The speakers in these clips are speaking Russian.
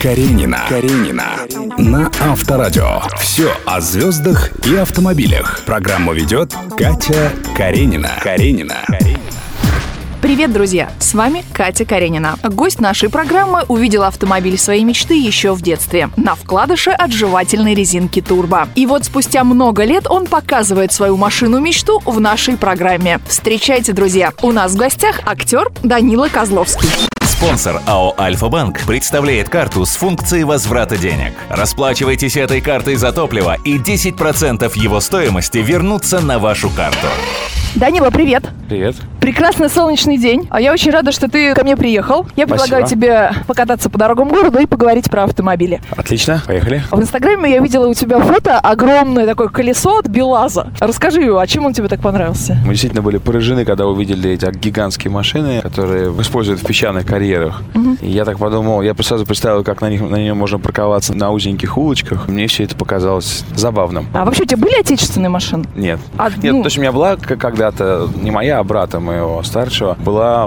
Каренина. Каренина. На Авторадио. Все о звездах и автомобилях. Программу ведет Катя Каренина. Каренина. Привет, друзья! С вами Катя Каренина. Гость нашей программы увидел автомобиль своей мечты еще в детстве на вкладыше от жевательной резинки Турбо. И вот спустя много лет он показывает свою машину-мечту в нашей программе. Встречайте, друзья! У нас в гостях актер Данила Козловский. Спонсор АО «Альфа-Банк» представляет карту с функцией возврата денег. Расплачивайтесь этой картой за топливо, и 10% его стоимости вернутся на вашу карту. Данила, привет! Привет. Прекрасный солнечный день. А я очень рада, что ты ко мне приехал. Я предлагаю Спасибо. тебе покататься по дорогам города и поговорить про автомобили. Отлично, поехали. В Инстаграме я видела у тебя фото огромное такое колесо от БелАЗа. Расскажи, а чем он тебе так понравился? Мы действительно были поражены, когда увидели эти гигантские машины, которые используют в песчаных карьерах. И я так подумал, я сразу представил, как на них на нем можно парковаться на узеньких улочках. Мне все это показалось забавным. А вообще у тебя были отечественные машины? Нет. А, Нет, ну- то есть у меня была когда-то, не моя, а брата моего старшего, была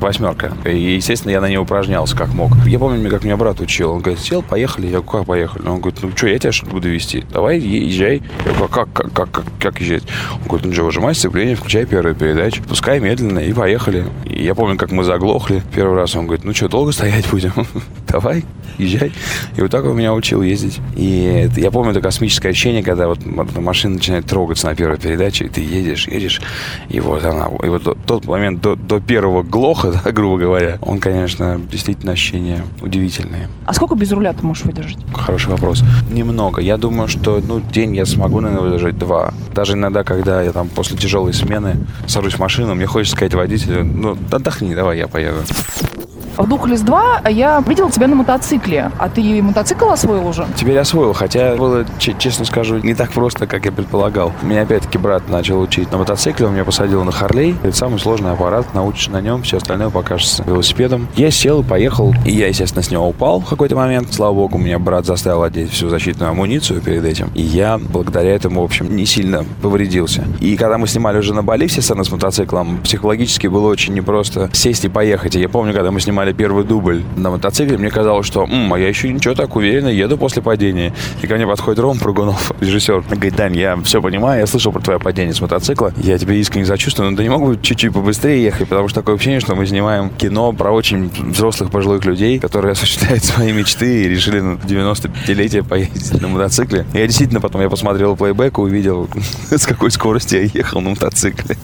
восьмерка. И, естественно, я на ней упражнялся как мог. Я помню, как меня брат учил. Он говорит, сел, поехали. Я говорю, как поехали? Он говорит, ну что, я тебя что ли буду вести? Давай, езжай. Я говорю, как, как, как, как, как езжать? Он говорит, ну что, выжимай сцепление, включай первую передачу, пускай медленно, и поехали. И я помню, как мы заглохли первый раз. Он говорит, ну что, долго стоять будем? Давай, езжай. И вот так он меня учил ездить. И это- я помню это космическое ощущение, когда вот машина начинает трогаться на первой передаче, и ты едешь, едешь, и вот она, и вот тот момент до, до первого глоха, да, грубо говоря, он, конечно, действительно ощущение удивительное. А сколько без руля ты можешь выдержать? Хороший вопрос. Немного. Я думаю, что ну, день я смогу, наверное, выдержать два. Даже иногда, когда я там после тяжелой смены сажусь в машину, мне хочется сказать водителю, ну, отдохни, давай я поеду. В Духлес 2 я видела тебя на мотоцикле. А ты мотоцикл освоил уже? Теперь освоил, хотя было, че- честно скажу, не так просто, как я предполагал. Меня опять-таки брат начал учить на мотоцикле, он меня посадил на Харлей. Это самый сложный аппарат, научишь на нем, все остальное покажется велосипедом. Я сел поехал, и я, естественно, с него упал в какой-то момент. Слава богу, меня брат заставил одеть всю защитную амуницию перед этим. И я, благодаря этому, в общем, не сильно повредился. И когда мы снимали уже на Бали все сцены с мотоциклом, психологически было очень непросто сесть и поехать. И я помню, когда мы снимали первый дубль на мотоцикле, мне казалось, что «М, а я еще ничего так уверенно еду после падения. И ко мне подходит Ром Прыгунов, режиссер, говорит, Дань, я все понимаю, я слышал про твое падение с мотоцикла, я тебе искренне сочувствую, но ты не мог бы чуть-чуть побыстрее ехать, потому что такое ощущение, что мы снимаем кино про очень взрослых пожилых людей, которые осуществляют свои мечты и решили на 95-летие поездить на мотоцикле. И я действительно потом, я посмотрел плейбэк и увидел, с какой скоростью я ехал на мотоцикле.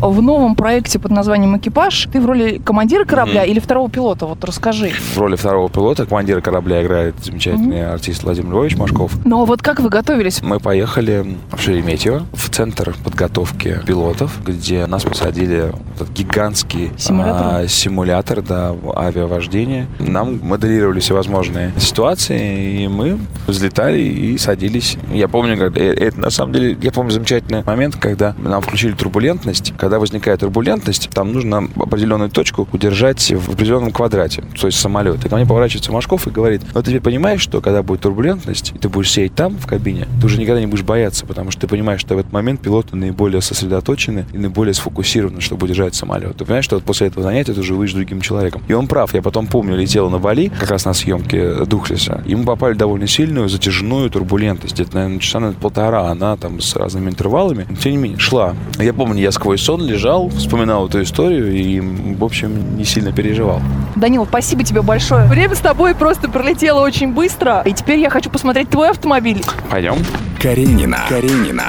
В новом проекте под названием «Экипаж» ты в роли командира корабля или второго пилота? Вот расскажи. В роли второго пилота, командира корабля играет замечательный артист Владимир Львович Машков. Ну а вот как вы готовились? Мы поехали в Шереметьево, в центр подготовки пилотов, где нас посадили этот гигантский Симулятор? а, симулятор да, авиавождения. Нам моделировали всевозможные ситуации, и мы взлетали и садились. Я помню, когда, э, это на самом деле, я помню замечательный момент, когда нам включили турбулентность. Когда возникает турбулентность, там нужно определенную точку удержать в определенном квадрате, то есть самолет. И ко мне поворачивается Машков и говорит, ну ты теперь понимаешь, что когда будет турбулентность, и ты будешь сидеть там, в кабине, ты уже никогда не будешь бояться, потому что ты понимаешь, что в этот момент пилоты наиболее сосредоточены и наиболее сфокусированы, чтобы удержать самолет. Ты понимаешь, что вот после этого занятия ты уже выйдешь другим человеком. И он прав. Я потом помню, летел на Бали, как раз на съемке Духлеса, и мы попали довольно сильную затяжную турбулентность. Где-то, наверное, часа на полтора она там с разными интервалами, тем не менее, шла. Я помню, я сквозь сон лежал, вспоминал эту историю и, в общем, не сильно переживал. Данил, спасибо тебе большое. Время с тобой просто пролетело очень быстро. И теперь я хочу посмотреть твой автомобиль. Пойдем. Каренина. Каренина.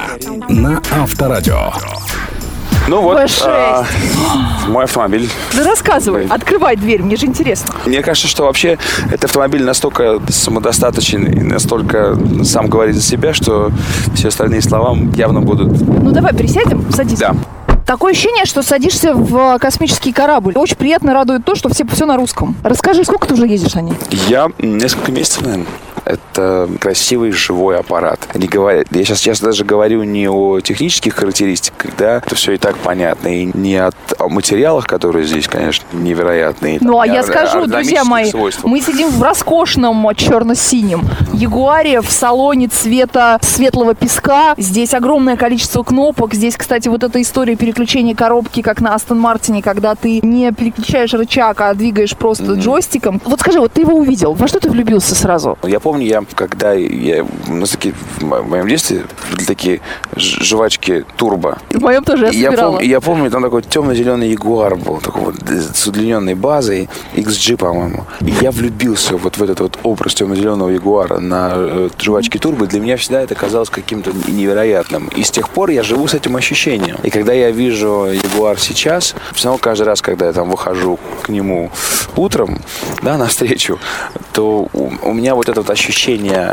На Авторадио. Ну вот, V6. а, мой автомобиль. Да рассказывай, открывай дверь, мне же интересно. Мне кажется, что вообще этот автомобиль настолько самодостаточен и настолько сам говорит за себя, что все остальные слова явно будут... Ну давай пересядем, садись. Да. Такое ощущение, что садишься в космический корабль. Очень приятно радует то, что все, все на русском. Расскажи, сколько ты уже ездишь на ней? Я несколько месяцев, наверное. Это красивый живой аппарат. Они говорят, я сейчас, сейчас даже говорю не о технических характеристиках, да, это все и так понятно, и не от о материалах, которые здесь, конечно, невероятные. Ну, а я скажу, друзья мои, свойствах. мы сидим в роскошном черно-синем Ягуаре в салоне цвета светлого песка. Здесь огромное количество кнопок. Здесь, кстати, вот эта история переключения коробки, как на Астон Мартине, когда ты не переключаешь рычаг, а двигаешь просто mm-hmm. джойстиком. Вот скажи, вот ты его увидел, во что ты влюбился сразу? Я помню, я когда я, у нас такие, в моем детстве были такие жвачки турбо. В моем тоже я я помню, я помню, там такой темно-зеленый Ягуар был, такой вот с удлиненной базой, XG, по-моему. И я влюбился вот в этот вот образ темно-зеленого Ягуара на э, жвачке турбо. Для меня всегда это казалось каким-то невероятным. И с тех пор я живу с этим ощущением. И когда я вижу Ягуар сейчас, все равно каждый раз, когда я там выхожу к нему утром, да, навстречу, то у, у меня вот это вот ощущение,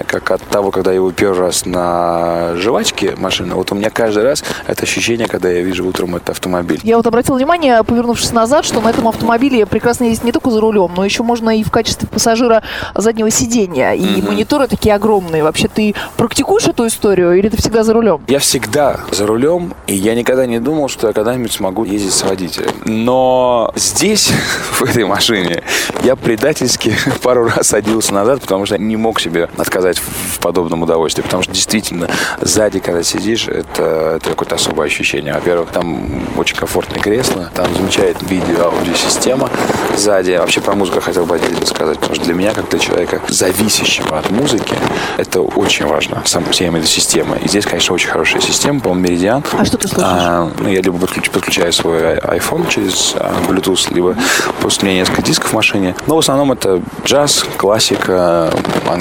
как от того, когда я его первый раз на жвачке машины, вот у меня каждый раз это ощущение, когда я вижу утром этот автомобиль. Я вот обратил внимание, повернувшись назад, что на этом автомобиле прекрасно ездить не только за рулем, но еще можно и в качестве пассажира заднего сидения. И mm-hmm. мониторы такие огромные. Вообще ты практикуешь эту историю или ты всегда за рулем? Я всегда за рулем, и я никогда не думал, что я когда-нибудь смогу ездить с водителем. Но здесь, в этой машине, я предательски пару раз садился назад, потому что не мог себе отказать в подобном удовольствии. Потому что действительно сзади, когда сидишь, это, это какое-то особое ощущение. Во-первых, там очень комфортное кресло, там замечательная видео-аудиосистема сзади. Вообще про музыку хотел бы отдельно сказать, потому что для меня, как для человека, зависящего от музыки, это очень важно, сам, всем этой системы. И здесь, конечно, очень хорошая система, по-моему, Meridian. А что ты слушаешь? А, ну, я либо подключаю, подключаю свой iPhone через а, Bluetooth, либо просто у меня несколько дисков в машине. Но в основном это джаз, классика,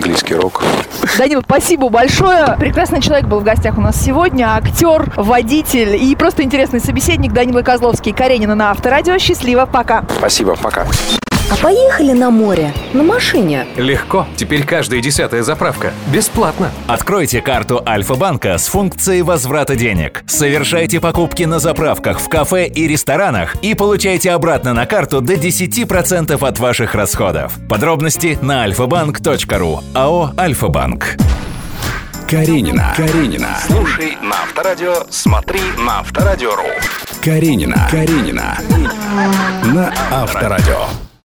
английский рок. Данил, спасибо большое. Прекрасный человек был в гостях у нас сегодня. Актер, водитель и просто интересный собеседник Данила Козловский. Каренина на Авторадио. Счастливо. Пока. Спасибо. Пока. А поехали на море на машине? Легко. Теперь каждая десятая заправка. Бесплатно. Откройте карту Альфа-банка с функцией возврата денег. Совершайте покупки на заправках, в кафе и ресторанах и получайте обратно на карту до 10% от ваших расходов. Подробности на альфа-банк.ру. АО «Альфа-банк». Каренина. Каренина. Слушай на Авторадио, смотри на Авторадио.ру. Каренина. Каренина. На Авторадио.